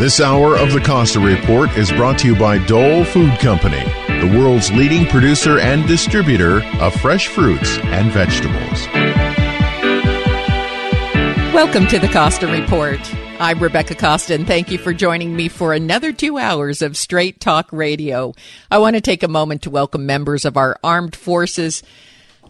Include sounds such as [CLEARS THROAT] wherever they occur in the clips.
This hour of the Costa Report is brought to you by Dole Food Company, the world's leading producer and distributor of fresh fruits and vegetables. Welcome to the Costa Report. I'm Rebecca Costa, and thank you for joining me for another two hours of Straight Talk Radio. I want to take a moment to welcome members of our armed forces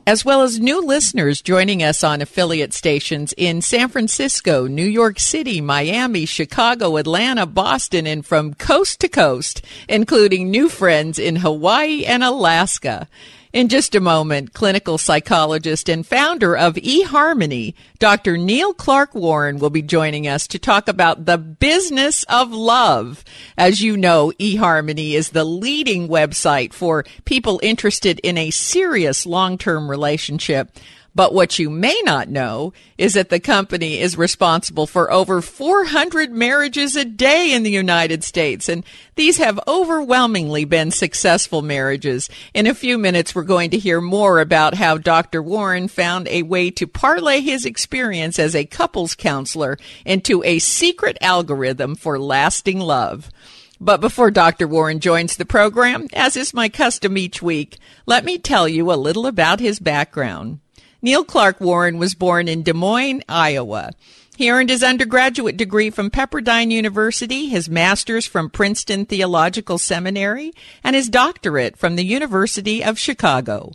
as well as new listeners joining us on affiliate stations in San Francisco, New York City, Miami, Chicago, Atlanta, Boston, and from coast to coast, including new friends in Hawaii and Alaska. In just a moment, clinical psychologist and founder of eHarmony, Dr. Neil Clark Warren will be joining us to talk about the business of love. As you know, eHarmony is the leading website for people interested in a serious long-term relationship. But what you may not know is that the company is responsible for over 400 marriages a day in the United States. And these have overwhelmingly been successful marriages. In a few minutes, we're going to hear more about how Dr. Warren found a way to parlay his experience as a couples counselor into a secret algorithm for lasting love. But before Dr. Warren joins the program, as is my custom each week, let me tell you a little about his background. Neil Clark Warren was born in Des Moines, Iowa. He earned his undergraduate degree from Pepperdine University, his master's from Princeton Theological Seminary, and his doctorate from the University of Chicago.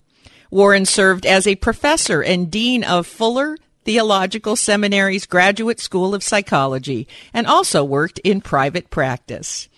Warren served as a professor and dean of Fuller Theological Seminary's Graduate School of Psychology and also worked in private practice.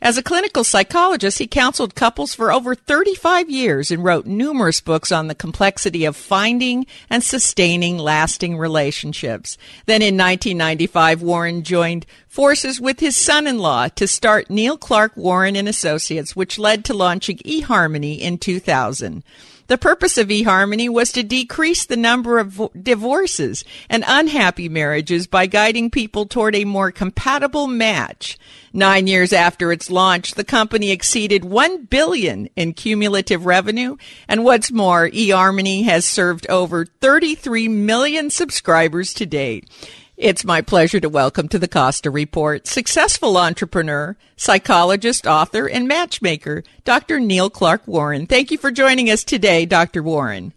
As a clinical psychologist, he counseled couples for over 35 years and wrote numerous books on the complexity of finding and sustaining lasting relationships. Then in 1995, Warren joined forces with his son-in-law to start Neil Clark Warren and Associates, which led to launching eHarmony in 2000. The purpose of eHarmony was to decrease the number of vo- divorces and unhappy marriages by guiding people toward a more compatible match. Nine years after its launch, the company exceeded one billion in cumulative revenue, and what's more, eHarmony has served over 33 million subscribers to date. It's my pleasure to welcome to the Costa Report successful entrepreneur, psychologist, author, and matchmaker, Dr. Neil Clark Warren. Thank you for joining us today, Dr. Warren.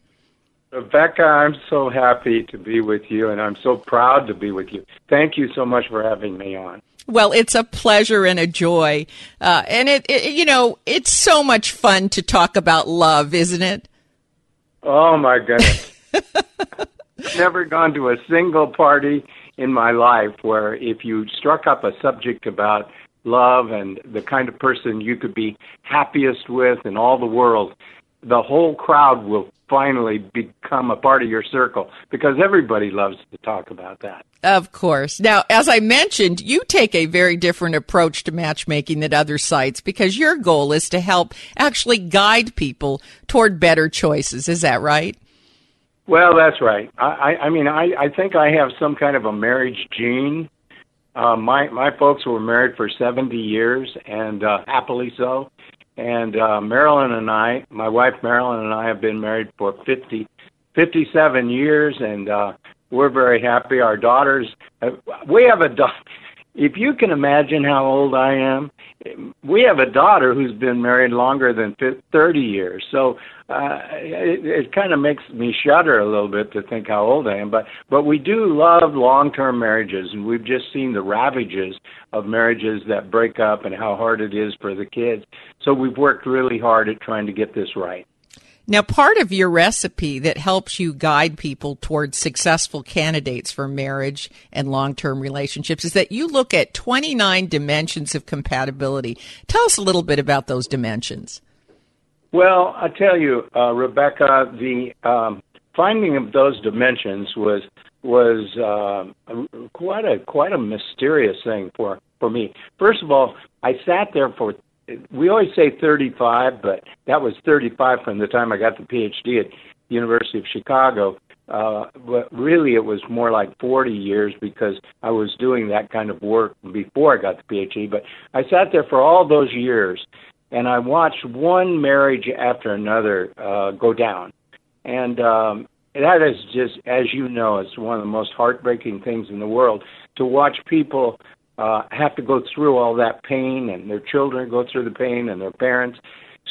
Rebecca, I'm so happy to be with you, and I'm so proud to be with you. Thank you so much for having me on. Well, it's a pleasure and a joy. Uh, and it, it, you know, it's so much fun to talk about love, isn't it? Oh, my goodness. [LAUGHS] Never gone to a single party in my life where if you struck up a subject about love and the kind of person you could be happiest with in all the world, the whole crowd will finally become a part of your circle because everybody loves to talk about that. Of course. Now, as I mentioned, you take a very different approach to matchmaking than other sites because your goal is to help actually guide people toward better choices. Is that right? Well, that's right. I, I, I mean, I, I think I have some kind of a marriage gene. Uh, my my folks were married for 70 years and uh, happily so. And uh, Marilyn and I, my wife Marilyn and I, have been married for 50, 57 years, and uh, we're very happy. Our daughters, uh, we have a daughter. If you can imagine how old I am, we have a daughter who's been married longer than 30 years. So uh, it, it kind of makes me shudder a little bit to think how old I am. But but we do love long-term marriages, and we've just seen the ravages of marriages that break up and how hard it is for the kids. So we've worked really hard at trying to get this right. Now, part of your recipe that helps you guide people towards successful candidates for marriage and long term relationships is that you look at 29 dimensions of compatibility. Tell us a little bit about those dimensions. Well, I tell you, uh, Rebecca, the um, finding of those dimensions was was uh, quite a quite a mysterious thing for for me. First of all, I sat there for we always say 35, but that was 35 from the time I got the PhD at the University of Chicago. Uh, but really, it was more like 40 years because I was doing that kind of work before I got the PhD. But I sat there for all those years, and I watched one marriage after another uh, go down. And um, that is just, as you know, it's one of the most heartbreaking things in the world to watch people uh, have to go through all that pain, and their children go through the pain, and their parents.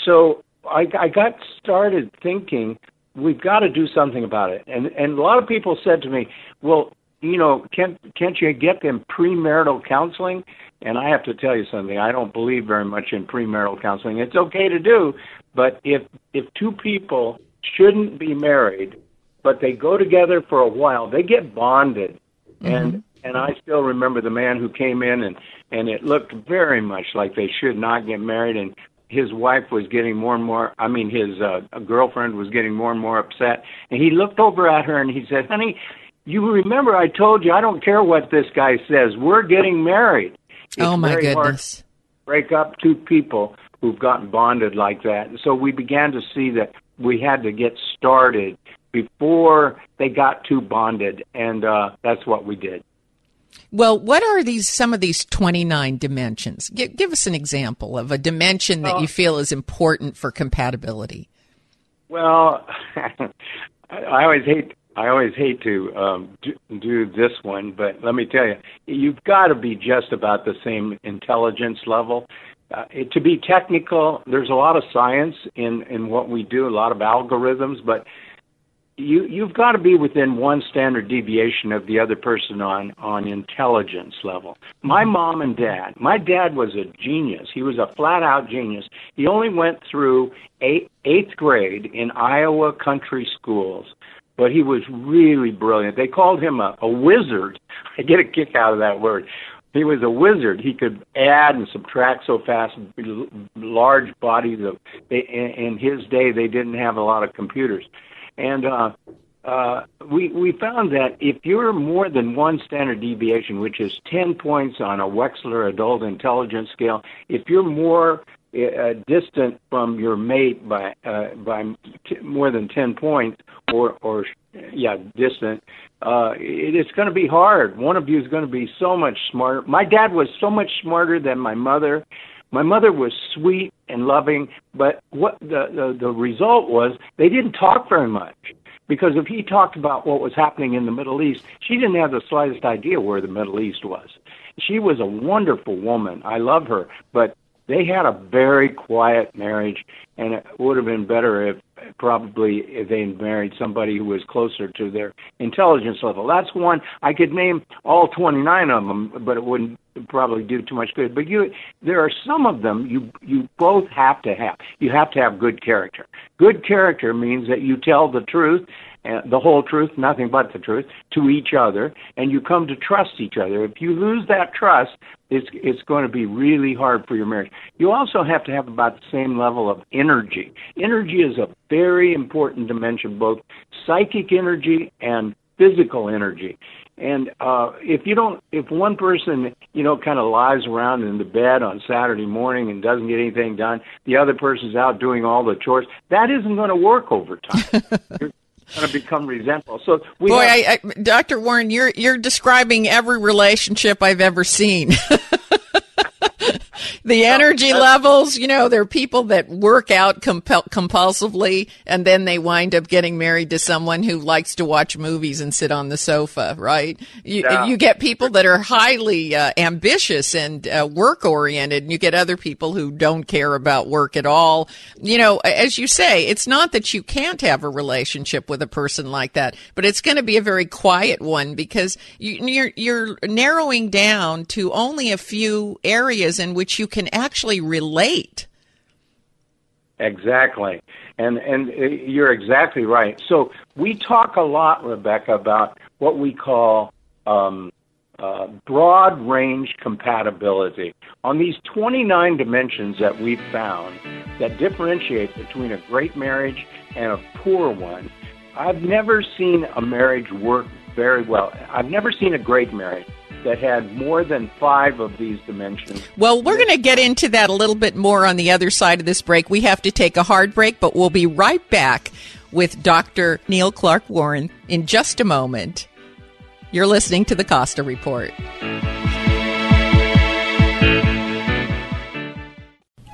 So I, I got started thinking we've got to do something about it. And and a lot of people said to me, well, you know, can't can't you get them premarital counseling? And I have to tell you something. I don't believe very much in premarital counseling. It's okay to do, but if if two people shouldn't be married, but they go together for a while, they get bonded. Mm-hmm. And and I still remember the man who came in and and it looked very much like they should not get married and his wife was getting more and more I mean his uh girlfriend was getting more and more upset and he looked over at her and he said, "Honey, you remember I told you I don't care what this guy says. We're getting married." It's oh my goodness. break up two people who've gotten bonded like that. And so we began to see that we had to get started before they got too bonded and uh that's what we did. Well, what are these some of these 29 dimensions? Give, give us an example of a dimension that you feel is important for compatibility. Well, [LAUGHS] I always hate I always hate to um, do, do this one, but let me tell you, you've got to be just about the same intelligence level. Uh, it, to be technical, there's a lot of science in in what we do, a lot of algorithms, but you you've got to be within one standard deviation of the other person on on intelligence level. My mm-hmm. mom and dad. My dad was a genius. He was a flat out genius. He only went through eight, eighth grade in Iowa country schools, but he was really brilliant. They called him a, a wizard. [LAUGHS] I get a kick out of that word. He was a wizard. He could add and subtract so fast, large bodies of. They, in his day, they didn't have a lot of computers and uh, uh, we we found that if you're more than one standard deviation, which is 10 points on a Wechsler Adult Intelligence Scale, if you're more uh, distant from your mate by uh, by t- more than 10 points, or or yeah, distant, uh, it, it's going to be hard. One of you is going to be so much smarter. My dad was so much smarter than my mother. My mother was sweet and loving, but what the, the the result was they didn't talk very much because if he talked about what was happening in the Middle East, she didn't have the slightest idea where the Middle East was. She was a wonderful woman. I love her, but they had a very quiet marriage, and it would have been better if probably if they married somebody who was closer to their intelligence level. That's one I could name all 29 of them, but it wouldn't probably do too much good. But you, there are some of them you you both have to have. You have to have good character. Good character means that you tell the truth uh, the whole truth, nothing but the truth, to each other, and you come to trust each other. If you lose that trust, it's it's going to be really hard for your marriage. You also have to have about the same level of energy. Energy is a very important dimension, both psychic energy and physical energy. And uh, if you don't, if one person, you know, kind of lies around in the bed on Saturday morning and doesn't get anything done, the other person's out doing all the chores. That isn't going to work over time. [LAUGHS] You're going to become resentful. So, boy, have- I, I, Dr. Warren, you're you're describing every relationship I've ever seen. [LAUGHS] the energy levels, you know, there are people that work out compel- compulsively and then they wind up getting married to someone who likes to watch movies and sit on the sofa, right? You, yeah. you get people that are highly uh, ambitious and uh, work oriented and you get other people who don't care about work at all. You know, as you say, it's not that you can't have a relationship with a person like that, but it's going to be a very quiet one because you, you're, you're narrowing down to only a few areas in which you can actually relate. Exactly. And and uh, you're exactly right. So we talk a lot, Rebecca, about what we call um, uh, broad range compatibility. On these 29 dimensions that we've found that differentiate between a great marriage and a poor one, I've never seen a marriage work very well. I've never seen a great marriage that had more than five of these dimensions. Well, we're going to get into that a little bit more on the other side of this break. We have to take a hard break, but we'll be right back with Dr. Neil Clark Warren in just a moment. You're listening to the Costa Report.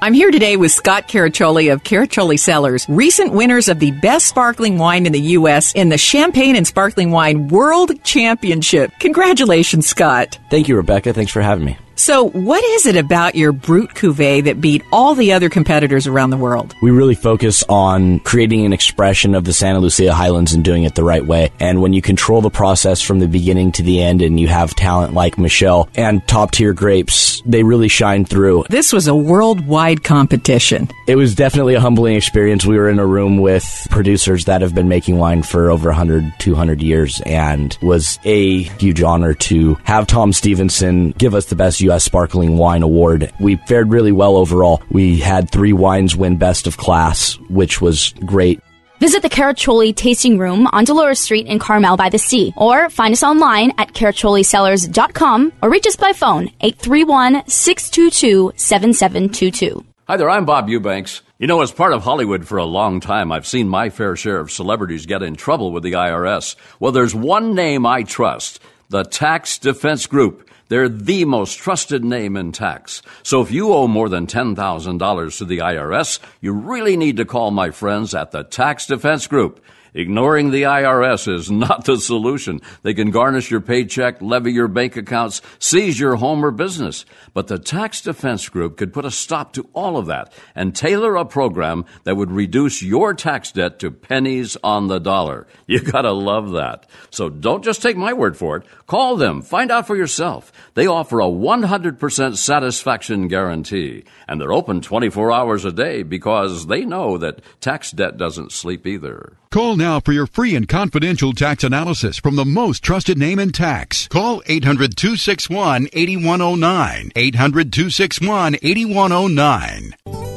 I'm here today with Scott Caraccioli of Caraccioli Cellars, recent winners of the best sparkling wine in the U.S. in the Champagne and Sparkling Wine World Championship. Congratulations, Scott. Thank you, Rebecca. Thanks for having me. So, what is it about your Brut Cuvée that beat all the other competitors around the world? We really focus on creating an expression of the Santa Lucia Highlands and doing it the right way. And when you control the process from the beginning to the end and you have talent like Michelle and top tier grapes, they really shine through. This was a worldwide competition. It was definitely a humbling experience. We were in a room with producers that have been making wine for over 100, 200 years and was a huge honor to have Tom Stevenson give us the best U.S. Sparkling Wine Award. We fared really well overall. We had three wines win Best of Class, which was great. Visit the Caraccioli Tasting Room on Dolores Street in Carmel by the Sea, or find us online at caracciolicellars.com or reach us by phone 831-622-7722. Hi there, I'm Bob Eubanks. You know, as part of Hollywood for a long time, I've seen my fair share of celebrities get in trouble with the IRS. Well, there's one name I trust the Tax Defense Group. They're the most trusted name in tax. So if you owe more than $10,000 to the IRS, you really need to call my friends at the Tax Defense Group. Ignoring the IRS is not the solution. They can garnish your paycheck, levy your bank accounts, seize your home or business. But the Tax Defense Group could put a stop to all of that and tailor a program that would reduce your tax debt to pennies on the dollar. [LAUGHS] You gotta love that. So don't just take my word for it. Call them. Find out for yourself. They offer a 100% satisfaction guarantee. And they're open 24 hours a day because they know that tax debt doesn't sleep either. Call now for your free and confidential tax analysis from the most trusted name in tax. Call 800 261 8109. 800 261 8109.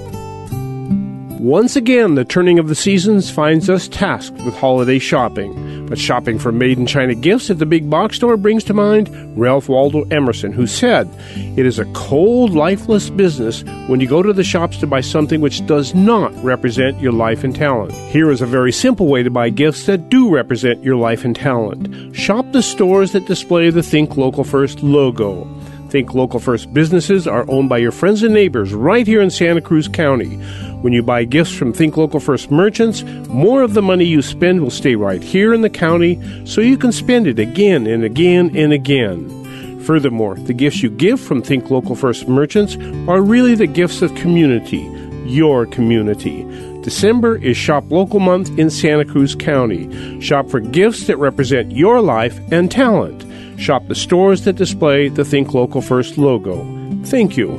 Once again, the turning of the seasons finds us tasked with holiday shopping. But shopping for made in China gifts at the big box store brings to mind Ralph Waldo Emerson, who said, It is a cold, lifeless business when you go to the shops to buy something which does not represent your life and talent. Here is a very simple way to buy gifts that do represent your life and talent. Shop the stores that display the Think Local First logo. Think Local First businesses are owned by your friends and neighbors right here in Santa Cruz County. When you buy gifts from Think Local First merchants, more of the money you spend will stay right here in the county so you can spend it again and again and again. Furthermore, the gifts you give from Think Local First merchants are really the gifts of community, your community. December is Shop Local Month in Santa Cruz County. Shop for gifts that represent your life and talent. Shop the stores that display the Think Local First logo. Thank you.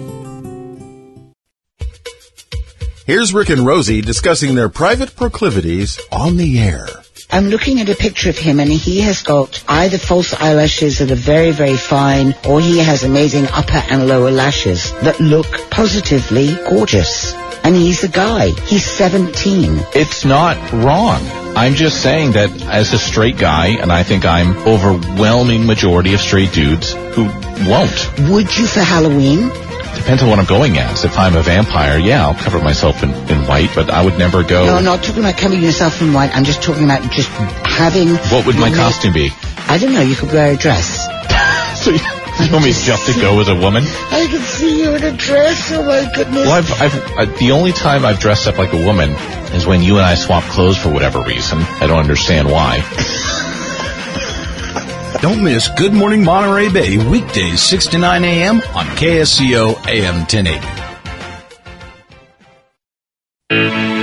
Here's Rick and Rosie discussing their private proclivities on the air. I'm looking at a picture of him and he has got either false eyelashes that are very, very fine or he has amazing upper and lower lashes that look positively gorgeous. And he's a guy. He's 17. It's not wrong. I'm just saying that as a straight guy, and I think I'm overwhelming majority of straight dudes who won't. Would you for Halloween? Depends on what I'm going as. If I'm a vampire, yeah, I'll cover myself in, in white, but I would never go. No, I'm not talking about covering yourself in white. I'm just talking about just having. What would my costume be? I don't know. You could wear a dress. [LAUGHS] so you, you want me just to go as a woman? I can see you in a dress. Oh my goodness. Well, I've, I've, I, the only time I've dressed up like a woman is when you and I swap clothes for whatever reason. I don't understand why. [LAUGHS] Don't miss Good Morning Monterey Bay weekdays 6 to 9 a.m. on KSCO AM 1080.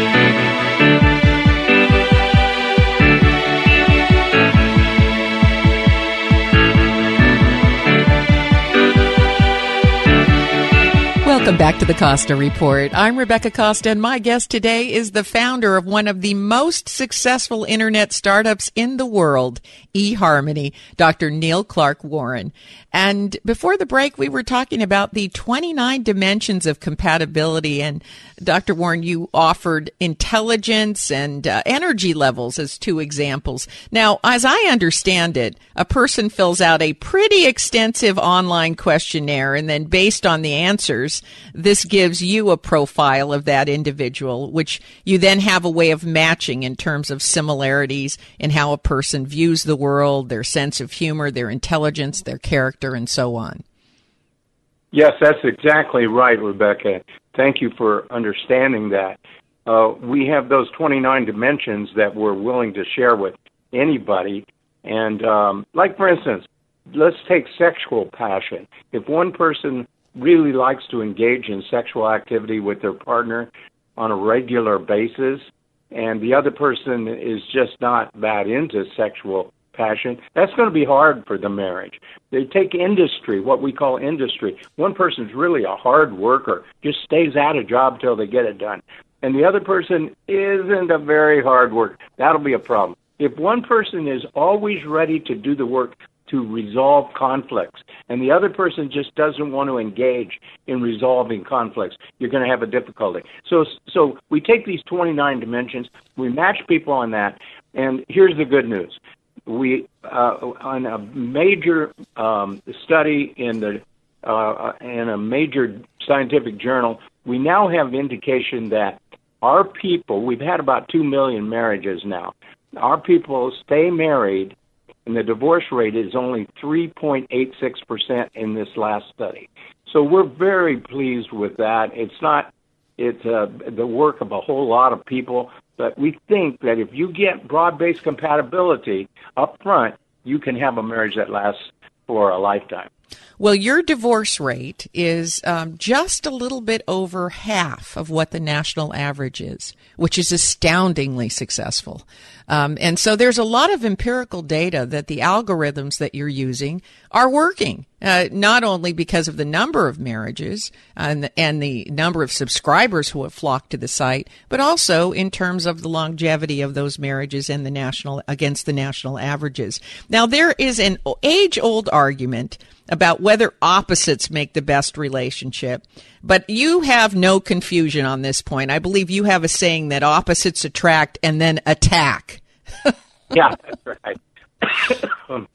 Welcome back to the Costa Report. I'm Rebecca Costa, and my guest today is the founder of one of the most successful internet startups in the world, eHarmony, Dr. Neil Clark Warren. And before the break, we were talking about the 29 dimensions of compatibility. And Dr. Warren, you offered intelligence and uh, energy levels as two examples. Now, as I understand it, a person fills out a pretty extensive online questionnaire, and then based on the answers, this gives you a profile of that individual, which you then have a way of matching in terms of similarities in how a person views the world, their sense of humor, their intelligence, their character, and so on. Yes, that's exactly right, Rebecca. Thank you for understanding that. Uh, we have those 29 dimensions that we're willing to share with anybody. And, um, like, for instance, let's take sexual passion. If one person really likes to engage in sexual activity with their partner on a regular basis, and the other person is just not that into sexual passion, that's going to be hard for the marriage. They take industry, what we call industry. One person's really a hard worker, just stays at a job till they get it done. And the other person isn't a very hard worker. That'll be a problem. If one person is always ready to do the work to resolve conflicts, and the other person just doesn't want to engage in resolving conflicts, you're going to have a difficulty. So, so we take these 29 dimensions, we match people on that, and here's the good news: we uh, on a major um, study in the uh, in a major scientific journal, we now have indication that our people, we've had about two million marriages now. Our people stay married and the divorce rate is only 3.86% in this last study. So we're very pleased with that. It's not it's uh, the work of a whole lot of people, but we think that if you get broad-based compatibility up front, you can have a marriage that lasts for a lifetime. Well, your divorce rate is um, just a little bit over half of what the national average is, which is astoundingly successful. Um, and so there's a lot of empirical data that the algorithms that you're using are working, uh, not only because of the number of marriages and the, and the number of subscribers who have flocked to the site, but also in terms of the longevity of those marriages and the national against the national averages. Now there is an age old argument about whether opposites make the best relationship. But you have no confusion on this point. I believe you have a saying that opposites attract and then attack. [LAUGHS] yeah, that's right. [COUGHS]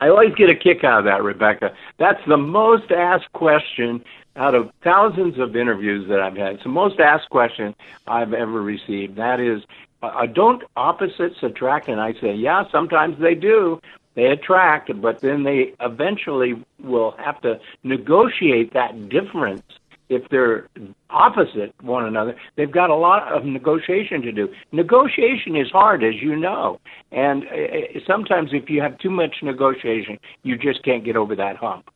I always get a kick out of that, Rebecca. That's the most asked question out of thousands of interviews that I've had. It's the most asked question I've ever received. That is, uh, don't opposites attract? And I say, yeah, sometimes they do they attract, but then they eventually will have to negotiate that difference if they're opposite one another. They've got a lot of negotiation to do. Negotiation is hard, as you know, and uh, sometimes if you have too much negotiation, you just can't get over that hump.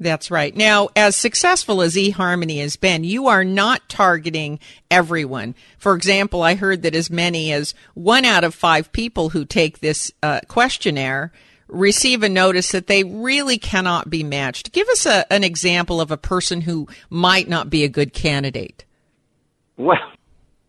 That's right. Now, as successful as eHarmony has been, you are not targeting everyone. For example, I heard that as many as one out of five people who take this uh, questionnaire receive a notice that they really cannot be matched. Give us a, an example of a person who might not be a good candidate. Well, [LAUGHS]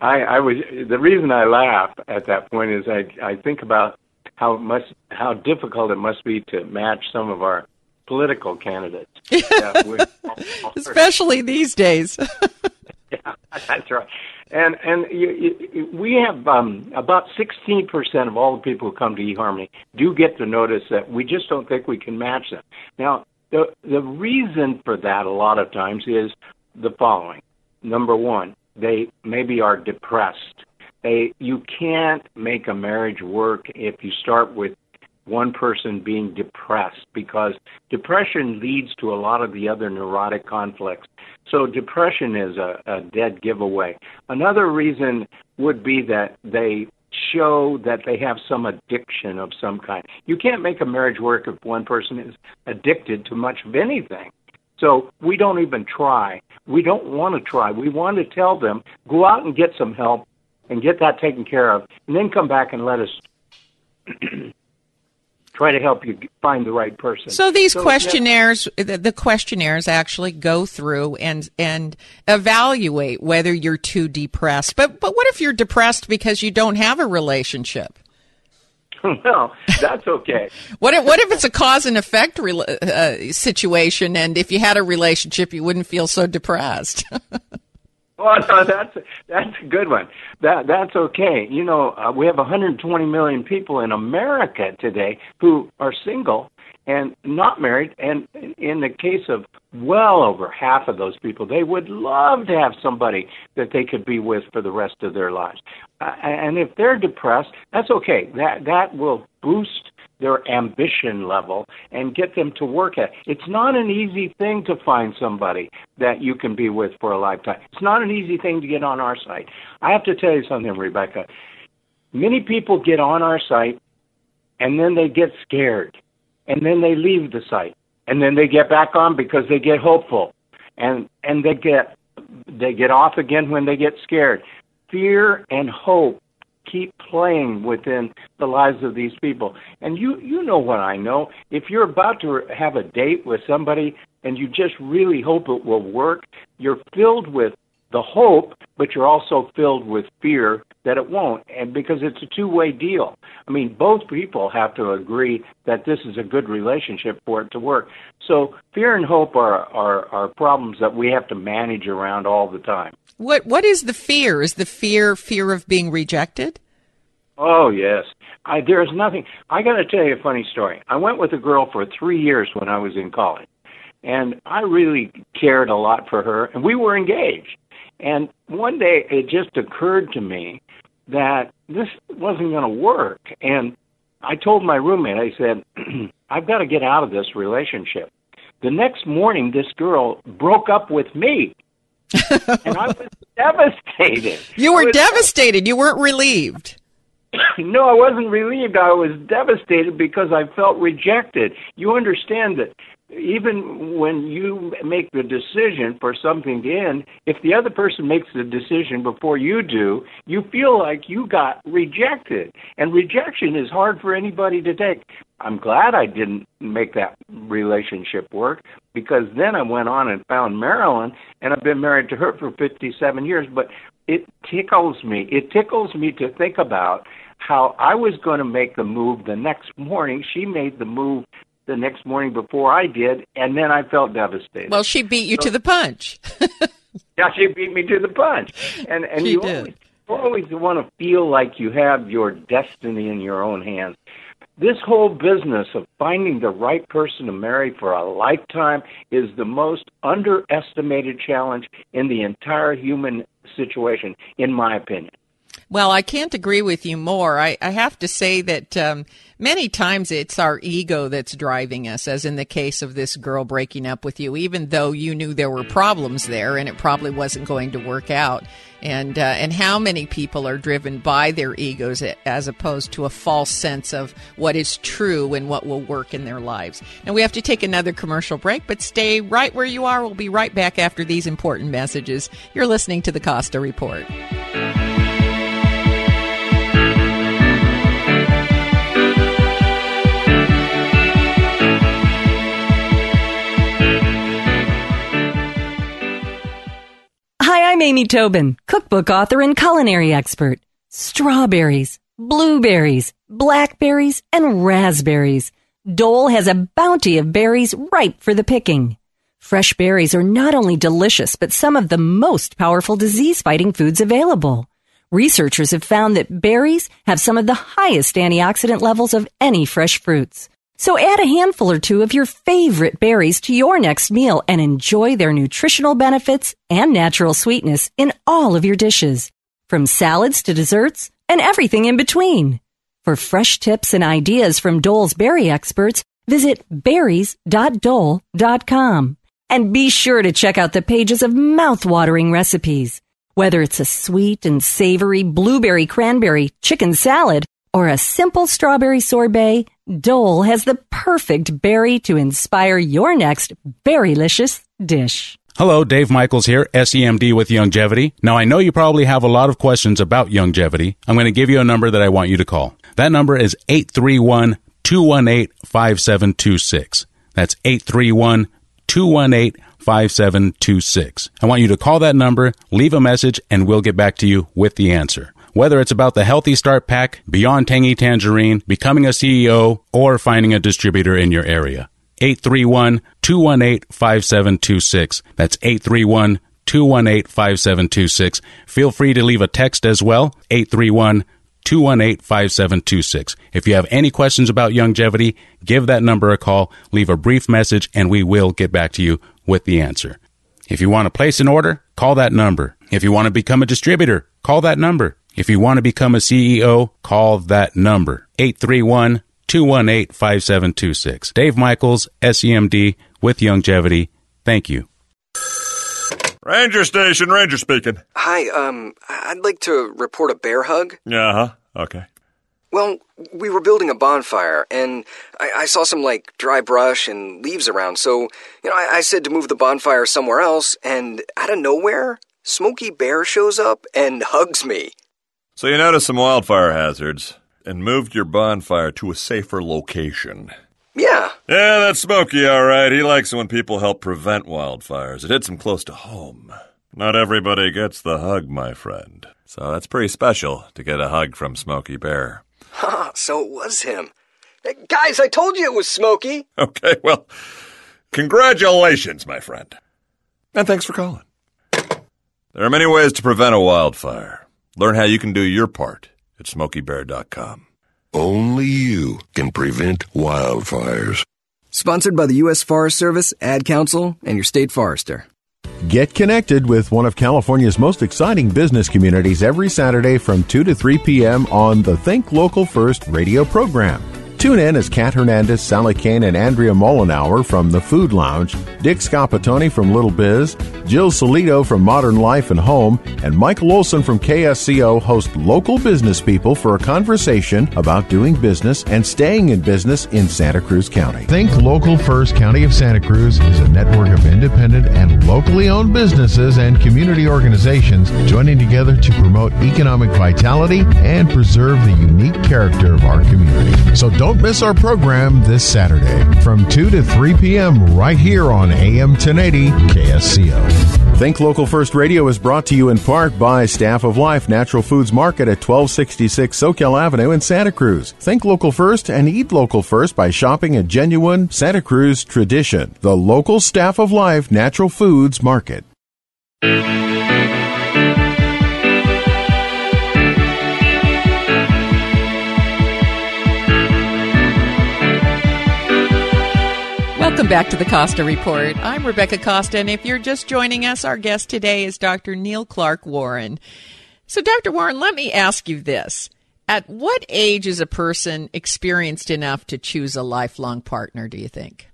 I, I was the reason I laugh at that point is I I think about how much how difficult it must be to match some of our political candidates, [LAUGHS] especially these days. [LAUGHS] yeah, that's right. And and you, you, we have um, about 16% of all the people who come to eHarmony do get the notice that we just don't think we can match them. Now, the the reason for that a lot of times is the following. Number one, they maybe are depressed. They you can't make a marriage work if you start with one person being depressed because depression leads to a lot of the other neurotic conflicts. So depression is a, a dead giveaway. Another reason would be that they show that they have some addiction of some kind. You can't make a marriage work if one person is addicted to much of anything. So we don't even try. We don't want to try. We want to tell them, go out and get some help and get that taken care of, and then come back and let us try to help you find the right person. So these So, questionnaires, the, the questionnaires actually go through and and evaluate whether you're too depressed. But but what if you're depressed because you don't have a relationship? [LAUGHS] well, that's okay. [LAUGHS] What if, what if it's a cause and effect rela- uh, situation, and if you had a relationship, you wouldn't feel so depressed? [LAUGHS] Well, [LAUGHS] no, that's that's a good one. That that's okay. You know, uh, we have 120 million people in America today who are single and not married, and in the case of well over half of those people, they would love to have somebody that they could be with for the rest of their lives. Uh, and if they're depressed, that's okay. That that will boost their ambition level and get them to work at. It's not an easy thing to find somebody that you can be with for a lifetime. It's not an easy thing to get on our site. I have to tell you something, Rebecca. Many people get on our site and then they get scared and then they leave the site and then they get back on because they get hopeful and and they get they get off again when they get scared. Fear and hope keep playing within the lives of these people. And you you know what I know. If you're about to have a date with somebody and you just really hope it will work, you're filled with the hope, but you're also filled with fear that it won't. And because it's a two-way deal. I mean, both people have to agree that this is a good relationship for it to work. So fear and hope are are, are problems that we have to manage around all the time. what what is the fear? Is the fear fear of being rejected? Oh yes, I, there's nothing. I got to tell you a funny story. I went with a girl for three years when I was in college, and I really cared a lot for her, and we were engaged. And one day it just occurred to me that this wasn't going to work, and I told my roommate, I said, [CLEARS THROAT] I've got to get out of this relationship. The next morning, this girl broke up with me. [LAUGHS] and I was devastated. You were was devastated. You weren't relieved. [CLEARS THROAT] no, I wasn't relieved. I was devastated because I felt rejected. You understand that even when you make the decision for something to end, if the other person makes the decision before you do, you feel like you got rejected. And rejection is hard for anybody to take. I'm glad I didn't make that relationship work because then I went on and found Marilyn and I've been married to her for 57 years. But it tickles me. It tickles me to think about how I was going to make the move the next morning. She made the move the next morning before I did, and then I felt devastated. Well, she beat you to the punch. [LAUGHS] yeah, she beat me to the punch. And and She you did. always you always want to feel like you have your destiny in your own hands. This whole business of finding the right person to marry for a lifetime is the most underestimated challenge in the entire human situation, in my opinion. Well, I can't agree with you more. I, I have to say that um, many times it's our ego that's driving us, as in the case of this girl breaking up with you, even though you knew there were problems there and it probably wasn't going to work out. And uh, and how many people are driven by their egos as opposed to a false sense of what is true and what will work in their lives. And we have to take another commercial break, but stay right where you are. We'll be right back after these important messages. You're listening to the Costa Report. I'm Amy Tobin, cookbook author and culinary expert. Strawberries, blueberries, blackberries, and raspberries. Dole has a bounty of berries ripe for the picking. Fresh berries are not only delicious, but some of the most powerful disease fighting foods available. Researchers have found that berries have some of the highest antioxidant levels of any fresh fruits. So add a handful or two of your favorite berries to your next meal and enjoy their nutritional benefits and natural sweetness in all of your dishes, from salads to desserts and everything in between. For fresh tips and ideas from Dole's berry experts, visit berries.dole.com. And be sure to check out the pages of mouth-watering recipes. Whether it's a sweet and savory blueberry cranberry chicken salad or a simple strawberry sorbet, Dole has the perfect berry to inspire your next berrylicious dish. Hello, Dave Michaels here, SEMD with Youngevity. Now, I know you probably have a lot of questions about longevity. I'm going to give you a number that I want you to call. That number is 831 218 5726. That's 831 218 5726. I want you to call that number, leave a message, and we'll get back to you with the answer. Whether it's about the Healthy Start Pack, Beyond Tangy Tangerine, becoming a CEO, or finding a distributor in your area. 831 218 5726. That's 831 218 5726. Feel free to leave a text as well. 831 218 5726. If you have any questions about longevity, give that number a call, leave a brief message, and we will get back to you with the answer. If you want to place an order, call that number. If you want to become a distributor, call that number. If you want to become a CEO, call that number. 831 218 5726. Dave Michaels, SEMD with Youngevity. Thank you. Ranger Station, Ranger speaking. Hi, um, I'd like to report a bear hug. Yeah, huh? Okay. Well, we were building a bonfire, and I, I, saw some, like, dry brush and leaves around, so, you know, I, I said to move the bonfire somewhere else, and out of nowhere, Smokey Bear shows up and hugs me. So you noticed some wildfire hazards and moved your bonfire to a safer location. Yeah. Yeah, that's Smokey, all right. He likes when people help prevent wildfires. It hits him close to home. Not everybody gets the hug, my friend. So that's pretty special to get a hug from Smokey Bear. Ha, so it was him. Hey, guys, I told you it was Smokey. Okay, well, congratulations, my friend. And thanks for calling. There are many ways to prevent a wildfire. Learn how you can do your part at smokeybear.com. Only you can prevent wildfires. Sponsored by the U.S. Forest Service, Ad Council, and your state forester. Get connected with one of California's most exciting business communities every Saturday from 2 to 3 p.m. on the Think Local First radio program. Tune in as Kat Hernandez, Sally Kane, and Andrea Mollenauer from the Food Lounge, Dick Scapatoni from Little Biz, Jill Solito from Modern Life and Home, and Michael Olson from KSCO host local business people for a conversation about doing business and staying in business in Santa Cruz County. Think Local First County of Santa Cruz is a network of independent and locally owned businesses and community organizations joining together to promote economic vitality and preserve the unique character of our community. So don't don't miss our program this Saturday from 2 to 3 p.m. right here on AM 1080 KSCO. Think Local First Radio is brought to you in part by Staff of Life Natural Foods Market at 1266 Soquel Avenue in Santa Cruz. Think Local First and eat local first by shopping a genuine Santa Cruz tradition. The local Staff of Life Natural Foods Market. Welcome back to the Costa Report. I'm Rebecca Costa, and if you're just joining us, our guest today is Dr. Neil Clark Warren. So, Dr. Warren, let me ask you this. At what age is a person experienced enough to choose a lifelong partner, do you think?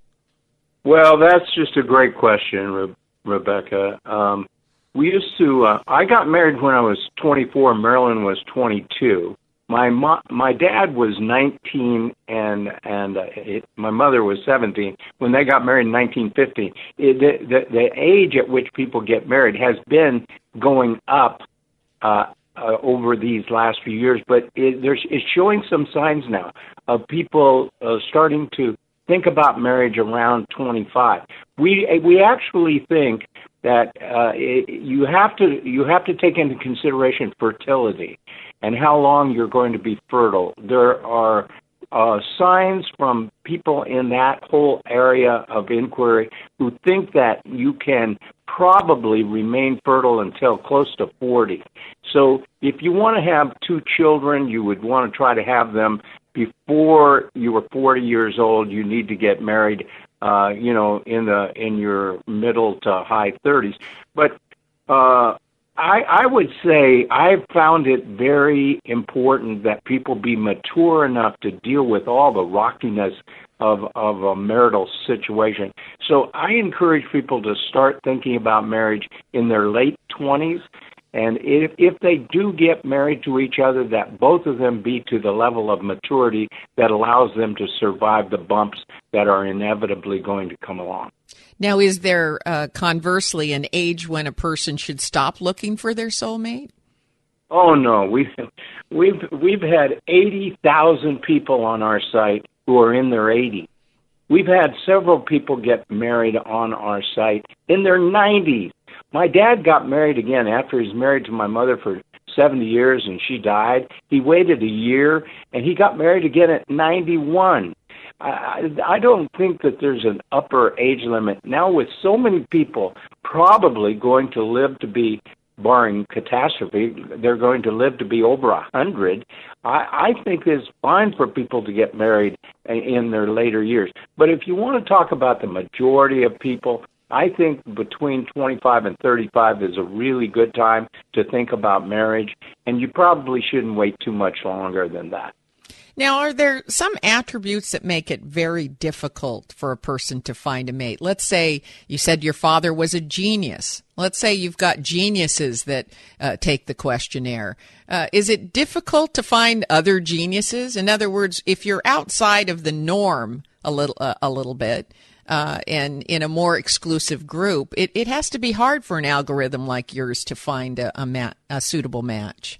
Well, that's just a great question, Re- Rebecca. Um, we used to, uh, I got married when I was 24, Marilyn was 22 my mo- my dad was 19 and and uh, it, my mother was 17 when they got married in 1950 it, the, the the age at which people get married has been going up uh, uh over these last few years but it, there's it's showing some signs now of people uh, starting to think about marriage around 25 we we actually think that uh, it, you have to you have to take into consideration fertility and how long you're going to be fertile. There are uh, signs from people in that whole area of inquiry who think that you can probably remain fertile until close to 40. So if you want to have two children, you would want to try to have them before you were 40 years old. You need to get married, uh, you know, in the in your middle to high 30s. But uh, I, I would say I've found it very important that people be mature enough to deal with all the rockiness of of a marital situation. So I encourage people to start thinking about marriage in their late twenties and if, if they do get married to each other, that both of them be to the level of maturity that allows them to survive the bumps that are inevitably going to come along. Now, is there uh, conversely an age when a person should stop looking for their soulmate? Oh no, we've we've we've had eighty thousand people on our site who are in their 80s. We've had several people get married on our site in their 90s. My dad got married again after he's married to my mother for 70 years and she died. He waited a year and he got married again at 91. I, I don't think that there's an upper age limit. Now, with so many people probably going to live to be barring catastrophe, they're going to live to be over a hundred. I, I think it's fine for people to get married in their later years. But if you want to talk about the majority of people, I think between 25 and 35 is a really good time to think about marriage, and you probably shouldn't wait too much longer than that. Now, are there some attributes that make it very difficult for a person to find a mate? Let's say you said your father was a genius. Let's say you've got geniuses that uh, take the questionnaire. Uh, is it difficult to find other geniuses? In other words, if you're outside of the norm a little, uh, a little bit, uh, and in a more exclusive group, it, it has to be hard for an algorithm like yours to find a, a, mat, a suitable match.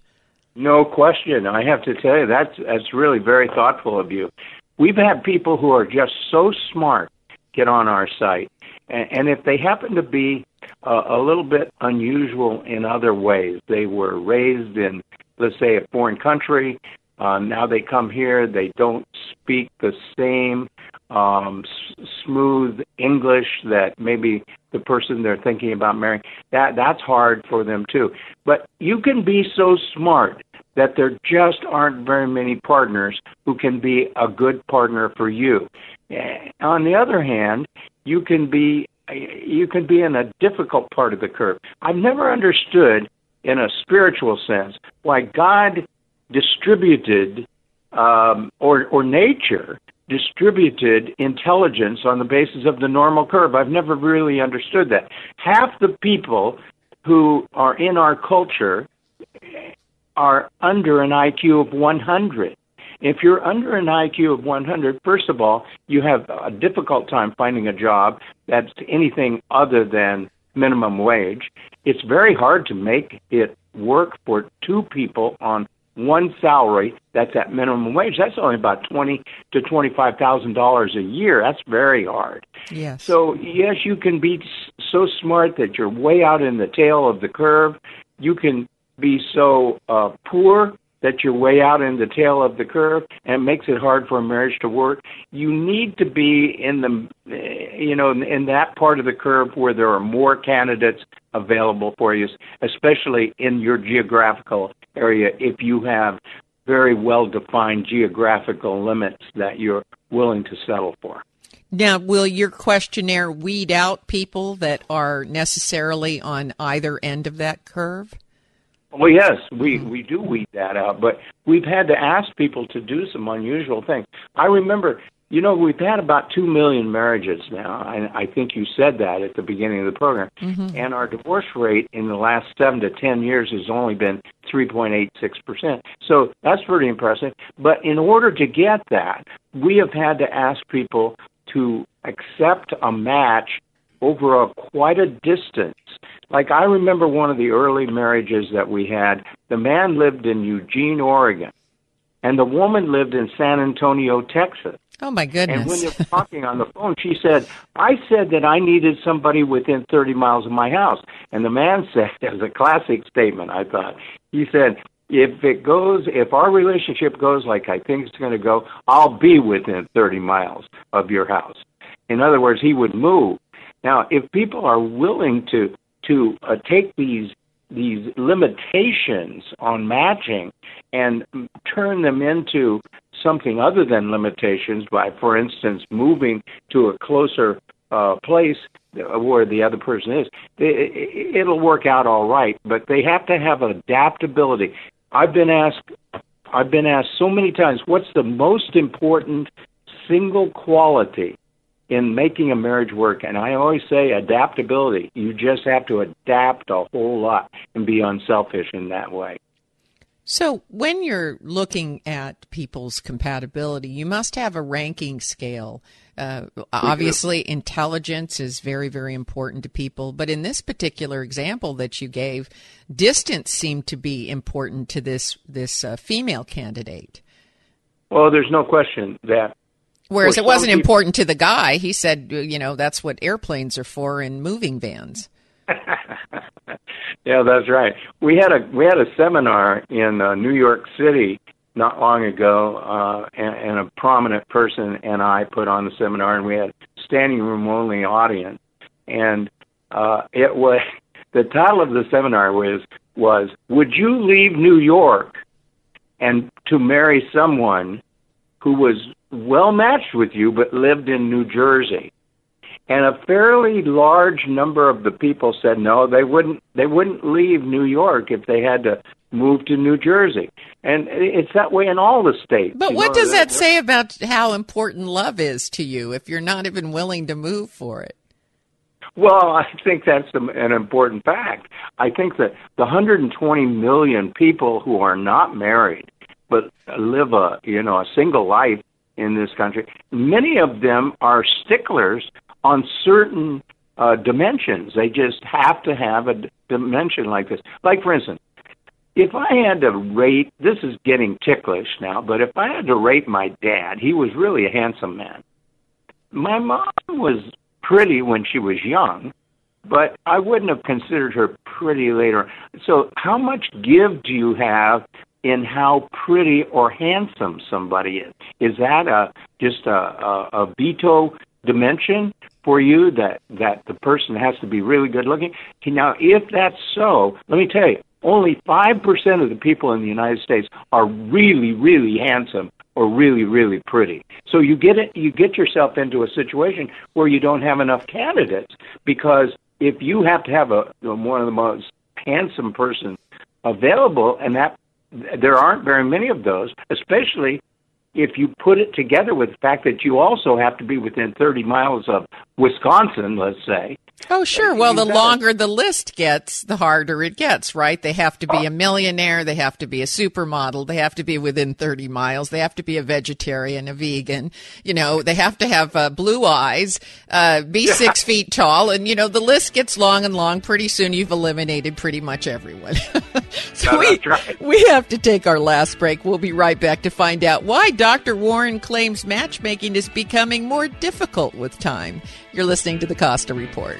No question. I have to tell you that's that's really very thoughtful of you. We've had people who are just so smart get on our site, and, and if they happen to be uh, a little bit unusual in other ways, they were raised in, let's say, a foreign country. Uh, now they come here, they don't speak the same um, s- smooth English that maybe the person they're thinking about marrying. That that's hard for them too. But you can be so smart that there just aren't very many partners who can be a good partner for you. Eh, on the other hand, you can be you can be in a difficult part of the curve. I've never understood in a spiritual sense why God distributed um, or or nature distributed intelligence on the basis of the normal curve. I've never really understood that. Half the people who are in our culture are under an IQ of 100. If you're under an IQ of 100, first of all, you have a difficult time finding a job that's anything other than minimum wage. It's very hard to make it work for two people on one salary that's at minimum wage. That's only about twenty to twenty five thousand dollars a year. That's very hard. Yes. So yes, you can be so smart that you're way out in the tail of the curve. You can be so uh, poor that you're way out in the tail of the curve and it makes it hard for a marriage to work. You need to be in the, you know, in that part of the curve where there are more candidates available for you, especially in your geographical area if you have very well defined geographical limits that you're willing to settle for. Now, will your questionnaire weed out people that are necessarily on either end of that curve? Well, yes, we we do weed that out, but we've had to ask people to do some unusual things. I remember, you know, we've had about two million marriages now, and I think you said that at the beginning of the program. Mm-hmm. And our divorce rate in the last seven to ten years has only been three point eight six percent. So that's pretty impressive. But in order to get that, we have had to ask people to accept a match over a quite a distance. Like I remember one of the early marriages that we had. The man lived in Eugene, Oregon, and the woman lived in San Antonio, Texas. Oh my goodness! And when they were talking on the phone, she said, "I said that I needed somebody within 30 miles of my house." And the man [LAUGHS] said, as a classic statement, I thought, he said, "If it goes, if our relationship goes like I think it's going to go, I'll be within 30 miles of your house." In other words, he would move. Now, if people are willing to to uh, take these these limitations on matching and turn them into something other than limitations by, for instance, moving to a closer uh, place where the other person is, it, it'll work out all right. But they have to have adaptability. I've been asked, I've been asked so many times, what's the most important single quality in making a marriage work, and I always say adaptability. You just have to adapt a whole lot and be unselfish in that way. So, when you're looking at people's compatibility, you must have a ranking scale. Uh, obviously, intelligence is very, very important to people. But in this particular example that you gave, distance seemed to be important to this this uh, female candidate. Well, there's no question that Whereas it wasn't people- important to the guy. He said, you know, that's what airplanes are for in moving vans. [LAUGHS] Yeah, that's right. We had a we had a seminar in uh, New York City not long ago, uh, and, and a prominent person and I put on the seminar, and we had standing room only audience, and uh, it was [LAUGHS] the title of the seminar was was Would you leave New York and to marry someone who was well matched with you but lived in New Jersey? and a fairly large number of the people said no they wouldn't they wouldn't leave New York if they had to move to New Jersey and it's that way in all the states But what know, does that that- say about how important love is to you if you're not even willing to move for it? Well, I think that's an important fact. I think that the 120 million people who are not married but live a you know a single life in this country, many of them are sticklers on certain uh, dimensions. They just have to have a d- dimension like this. Like for instance, if I had to rate, this is getting ticklish now, but if I had to rate my dad, he was really a handsome man. My mom was pretty when she was young, but I wouldn't have considered her pretty later. So, how much give do you have in how pretty or handsome somebody is? Is that a just a, a, a veto dimension for you that that the person has to be really good looking? Now, if that's so, let me tell you, only five percent of the people in the United States are really, really handsome or really, really pretty. So you get it, you get yourself into a situation where you don't have enough candidates because if you have to have a one of the most handsome person available, and that there aren't very many of those, especially if you put it together with the fact that you also have to be within 30 miles of Wisconsin, let's say. Oh, sure. Well, the longer the list gets, the harder it gets, right? They have to be a millionaire. They have to be a supermodel. They have to be within 30 miles. They have to be a vegetarian, a vegan. You know, they have to have uh, blue eyes, uh, be six feet tall. And, you know, the list gets long and long. Pretty soon you've eliminated pretty much everyone. [LAUGHS] so No, we, right. we have to take our last break. We'll be right back to find out why Dr. Warren claims matchmaking is becoming more difficult with time. You're listening to the Costa Report.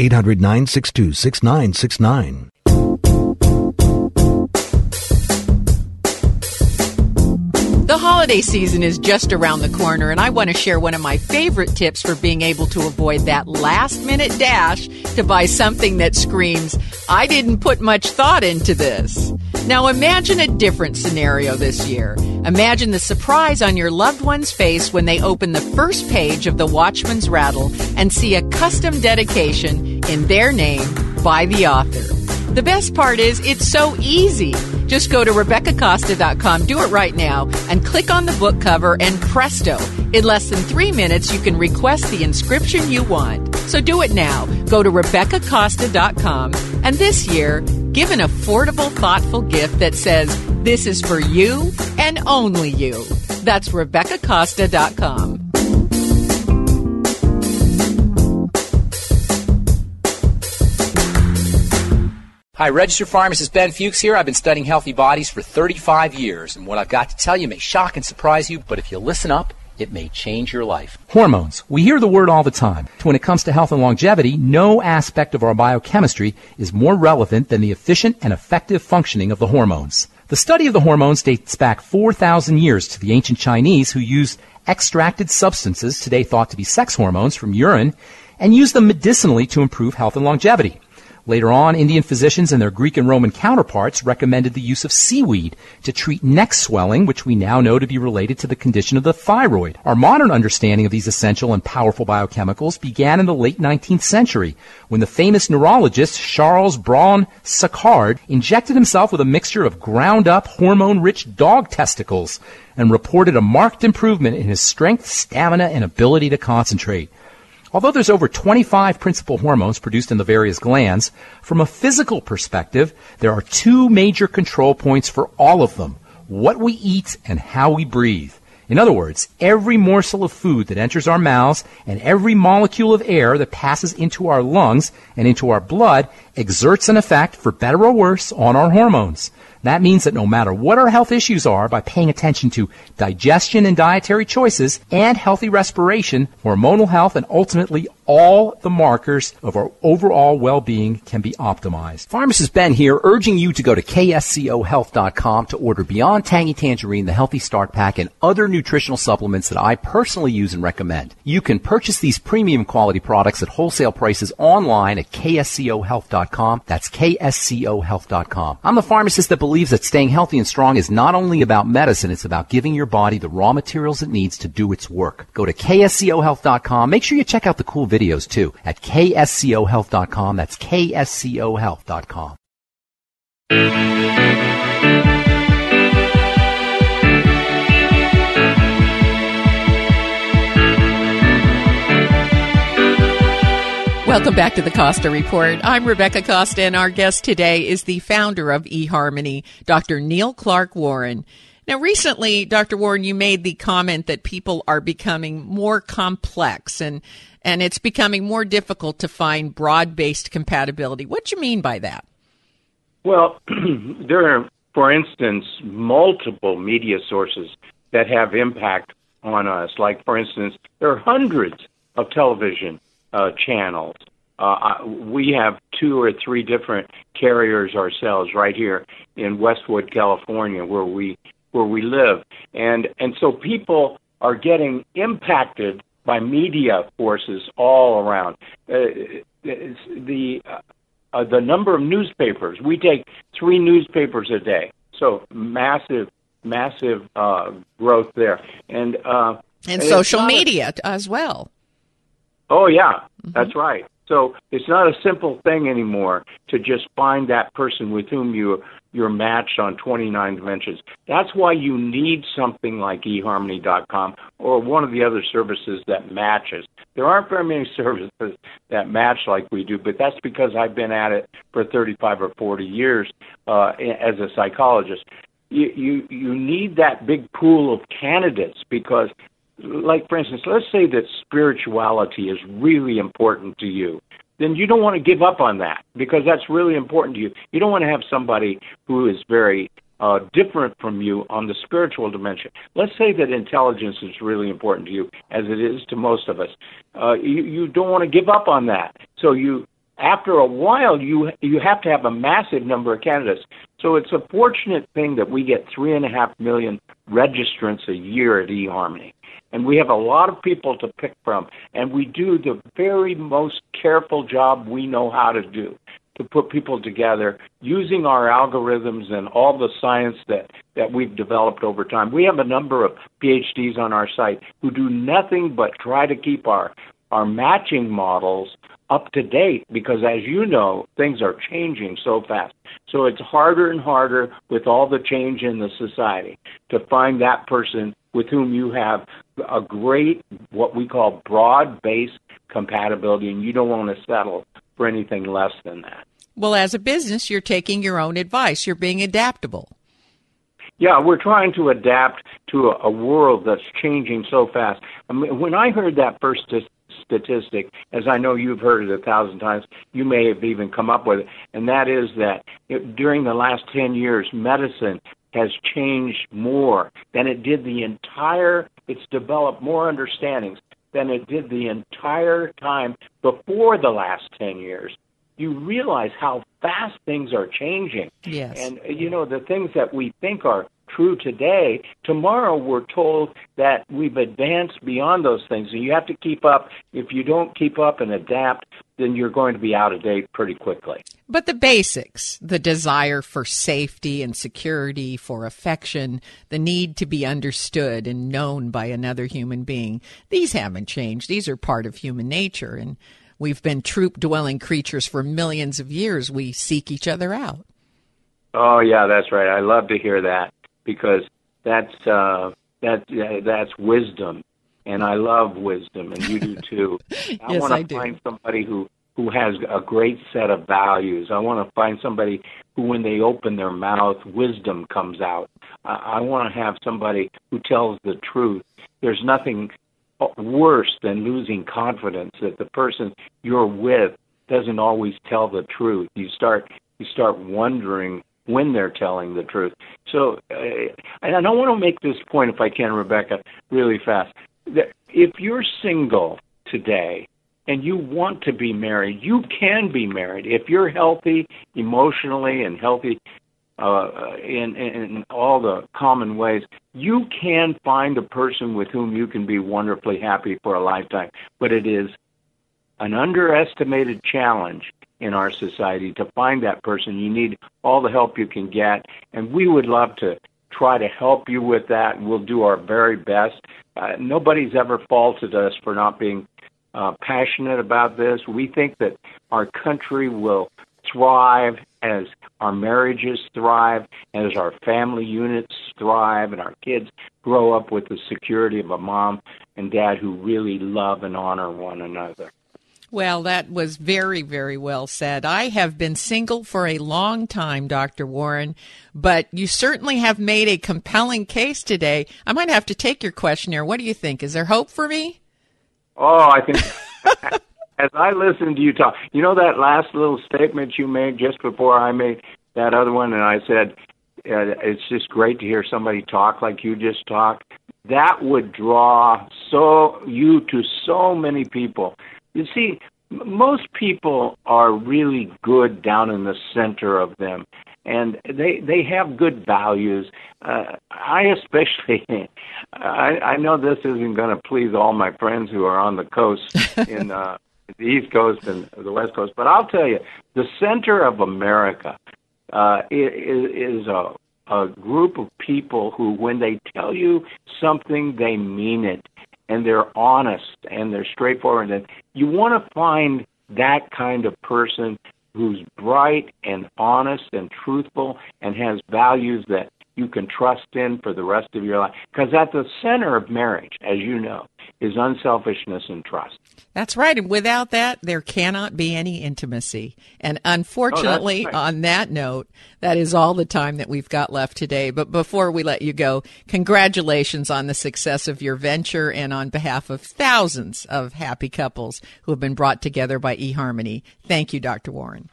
800 962 6969. Holiday season is just around the corner, and I want to share one of my favorite tips for being able to avoid that last minute dash to buy something that screams, I didn't put much thought into this. Now imagine a different scenario this year. Imagine the surprise on your loved one's face when they open the first page of the Watchman's Rattle and see a custom dedication in their name by the author. The best part is it's so easy. Just go to RebeccaCosta.com, do it right now, and click on the book cover, and presto, in less than three minutes, you can request the inscription you want. So do it now. Go to RebeccaCosta.com, and this year, give an affordable, thoughtful gift that says, This is for you and only you. That's RebeccaCosta.com. Hi, registered pharmacist Ben Fuchs here. I've been studying healthy bodies for 35 years, and what I've got to tell you may shock and surprise you, but if you listen up, it may change your life. Hormones. We hear the word all the time. When it comes to health and longevity, no aspect of our biochemistry is more relevant than the efficient and effective functioning of the hormones. The study of the hormones dates back 4,000 years to the ancient Chinese who used extracted substances, today thought to be sex hormones, from urine and used them medicinally to improve health and longevity. Later on, Indian physicians and their Greek and Roman counterparts recommended the use of seaweed to treat neck swelling, which we now know to be related to the condition of the thyroid. Our modern understanding of these essential and powerful biochemicals began in the late 19th century when the famous neurologist Charles Braun Sachard injected himself with a mixture of ground up hormone rich dog testicles and reported a marked improvement in his strength, stamina, and ability to concentrate. Although there's over 25 principal hormones produced in the various glands, from a physical perspective, there are two major control points for all of them. What we eat and how we breathe. In other words, every morsel of food that enters our mouths and every molecule of air that passes into our lungs and into our blood exerts an effect, for better or worse, on our hormones. That means that no matter what our health issues are, by paying attention to digestion and dietary choices and healthy respiration, hormonal health, and ultimately all the markers of our overall well-being can be optimized. Pharmacist Ben here, urging you to go to kscohealth.com to order Beyond Tangy Tangerine, the Healthy Start Pack, and other nutritional supplements that I personally use and recommend. You can purchase these premium quality products at wholesale prices online at kscohealth.com. That's kscohealth.com. I'm the pharmacist that believes that staying healthy and strong is not only about medicine, it's about giving your body the raw materials it needs to do its work. Go to kscohealth.com. Make sure you check out the cool videos too at kscohealth.com. That's kscohealth.com. Welcome back to the Costa Report. I'm Rebecca Costa, and our guest today is the founder of eHarmony, Dr. Neil Clark Warren. Now, recently, Dr. Warren, you made the comment that people are becoming more complex and and it's becoming more difficult to find broad-based compatibility. What do you mean by that? Well, [CLEARS THROAT] there are, for instance, multiple media sources that have impact on us. Like, for instance, there are hundreds of television uh, channels. Uh, we have two or three different carriers ourselves right here in Westwood, California, where we where we live, and and so people are getting impacted by media forces all around. Uh, the uh, the number of newspapers we take three newspapers a day, so massive massive uh, growth there, and uh, and social media as well. Oh yeah, mm-hmm. that's right. So it's not a simple thing anymore to just find that person with whom you you're matched on 29 dimensions. That's why you need something like eharmony.com or one of the other services that matches. There aren't very many [LAUGHS] services that match like we do, but that's because I've been at it for 35 or 40 years uh, as a psychologist. You, you you need that big pool of candidates because like for instance, let's say that spirituality is really important to you. Then you don't want to give up on that because that's really important to you. You don't want to have somebody who is very uh, different from you on the spiritual dimension. Let's say that intelligence is really important to you, as it is to most of us. Uh, you, you don't want to give up on that. So you, after a while, you you have to have a massive number of candidates. So it's a fortunate thing that we get three and a half million registrants a year at eHarmony and we have a lot of people to pick from, and we do the very most careful job we know how to do to put people together using our algorithms and all the science that, that we've developed over time. We have a number of PhDs on our site who do nothing but try to keep our, our matching models up to date because, as you know, things are changing so fast. So it's harder and harder with all the change in the society to find that person with whom you have a great, what we call broad based compatibility, and you don't want to settle for anything less than that. Well, as a business, you're taking your own advice, you're being adaptable. Yeah, we're trying to adapt to a, world that's changing so fast. I mean, when I heard that first statistic, as I know you've heard it a thousand times, you may have even come up with it, and that is that it, during the last 10 years, medicine has changed more than it did the entire it's developed more understandings than it did the entire time before the last 10 years. You realize how fast things are changing. Yes. And, you know, the things that we think are true today, tomorrow we're told that we've advanced beyond those things. And you have to keep up. If you don't keep up and adapt, then you're going to be out of date pretty quickly. But the basics, the desire for safety and security, for affection, the need to be understood and known by another human being, these haven't changed. These are part of human nature. And we've been troop dwelling creatures for millions of years. We seek each other out. Oh, yeah, that's right. I love to hear that because that's uh, that that's wisdom, and I love wisdom, and you do too. [LAUGHS] I yes, want to do. find somebody who who has a great set of values. I want to find somebody who, when they open their mouth, wisdom comes out. I, I want to have somebody who tells the truth. There's nothing worse than losing confidence that the person you're with doesn't always tell the truth. You start you start wondering when they're telling the truth. So, uh, and I don't want to make this point, if I can, Rebecca, really fast. That if you're single today and you want to be married, you can be married if you're healthy emotionally and healthy uh, in, in all the common ways. You can find a person with whom you can be wonderfully happy for a lifetime, but it is an underestimated challenge in our society to find that person. You need all the help you can get, and we would love to try to help you with that, and we'll do our very best. Uh, nobody's ever faulted us for not being uh, passionate about this. We think that our country will thrive as our marriages thrive, as our family units thrive, and our kids grow up with the security of a mom and dad who really love and honor one another. Well, that was very, very well said. I have been single for a long time, Dr. Warren, but you certainly have made a compelling case today. I might have to take your questionnaire. What do you think? Is there hope for me? Oh, I think [LAUGHS] as I listened to you talk, you know that last little statement you made just before I made that other one, and I said, uh, it's just great to hear somebody talk like you just talked. That would draw so you to so many people. You see, most people are really good down in the center of them, and they they have good values. Uh, I especially, [LAUGHS] I, I know this isn't going to please all my friends who are on the coast [LAUGHS] in uh, the East Coast and the West Coast, but I'll tell you, the center of America uh, is, is a a group of people who, when they tell you something, they mean it, and they're honest and they're straightforward. And you want to find that kind of person who's bright and honest and truthful and has values that you can trust in for the rest of your life. Because at the center of marriage, as you know, is unselfishness and trust. That's right. And without that, there cannot be any intimacy. And unfortunately, oh, right. on that note, that is all the time that we've got left today. But before we let you go, congratulations on the success of your venture and on behalf of thousands of happy couples who have been brought together by eHarmony. Thank you, Dr. Warren.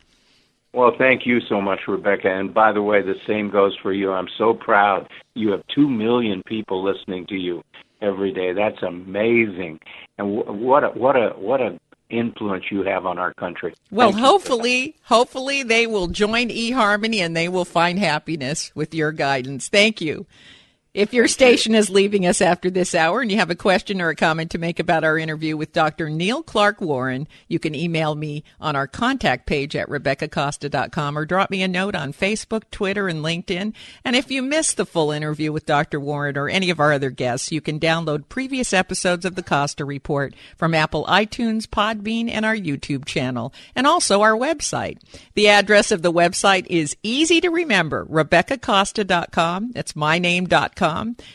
Well, thank you so much, Rebecca. And by the way, the same goes for you. I'm so proud you have 2 million people listening to you every day. That's amazing. And what a what a what a influence you have on our country. Well, Thank hopefully, hopefully they will join eHarmony and they will find happiness with your guidance. Thank you. If your station is leaving us after this hour and you have a question or a comment to make about our interview with Dr. Neil Clark Warren, you can email me on our contact page at RebeccaCosta.com or drop me a note on Facebook, Twitter, and LinkedIn. And if you missed the full interview with Dr. Warren or any of our other guests, you can download previous episodes of the Costa Report from Apple iTunes, Podbean, and our YouTube channel, and also our website. The address of the website is easy to remember, RebeccaCosta.com. That's myname.com.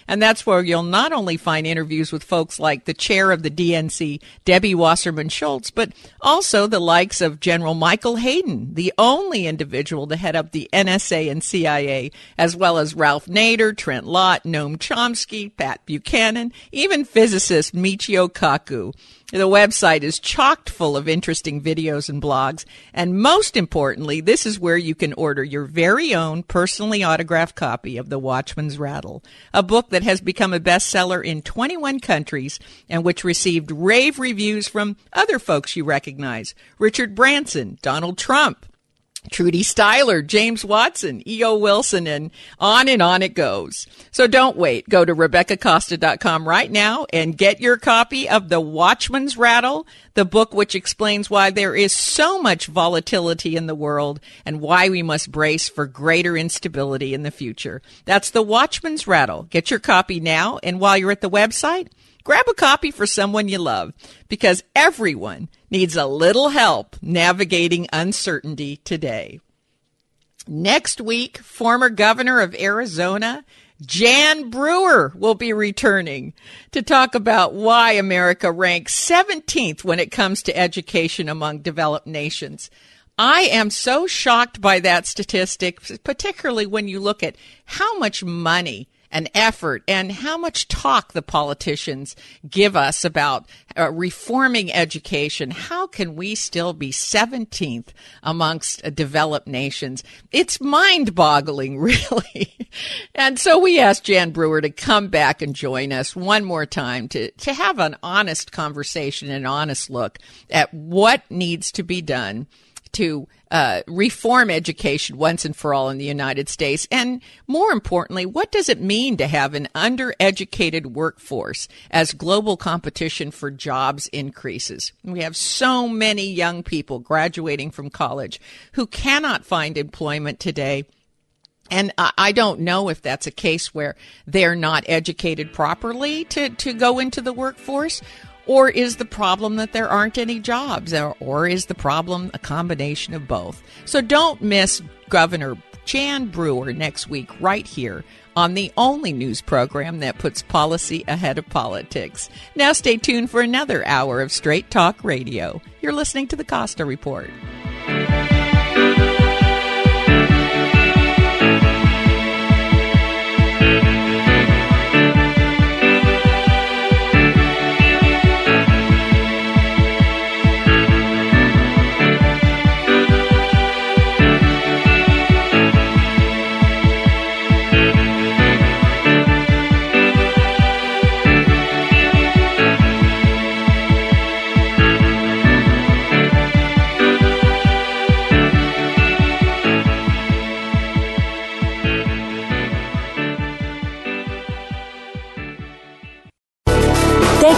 And that's where you'll not only find interviews with folks like the chair of the DNC, Debbie Wasserman Schultz, but also the likes of General Michael Hayden, the only individual to head up the NSA and CIA, as well as Ralph Nader, Trent Lott, Noam Chomsky, Pat Buchanan, even physicist Michio Kaku. The website is chocked full of interesting videos and blogs. And most importantly, this is where you can order your very own personally autographed copy of The Watchman's Rattle, a book that has become a bestseller in 21 countries and which received rave reviews from other folks you recognize Richard Branson, Donald Trump, Trudy Styler, James Watson, E.O. Wilson, and on and on it goes. So don't wait. Go to RebeccaCosta.com right now and get your copy of The Watchman's Rattle, the book which explains why there is so much volatility in the world and why we must brace for greater instability in the future. That's The Watchman's Rattle. Get your copy now, and while you're at the website, grab a copy for someone you love because everyone needs a little help navigating uncertainty today. Next week, former governor of Arizona, Jan Brewer, will be returning to talk about why America ranks 17th when it comes to education among developed nations. I am so shocked by that statistic, particularly when you look at how much money and effort and how much talk the politicians give us about uh, reforming education. How can we still be 17th amongst uh, developed nations? It's mind boggling, [LAUGHS] really. and so we asked Jan Brewer to come back and join us one more time to, to have an honest conversation, an honest look at what needs to be done to uh, reform education once and for all in the United States? And more importantly, what does it mean to have an undereducated workforce as global competition for jobs increases? We have so many young people graduating from college who cannot find employment today. And I don't know if that's a case where they're not educated properly to, to go into the workforce or is the problem that there aren't any jobs? Or, or is the problem a combination of both? So don't miss Governor Jan Brewer next week, right here on the only news program that puts policy ahead of politics. Now stay tuned for another hour of Straight Talk Radio. You're listening to the Costa Report.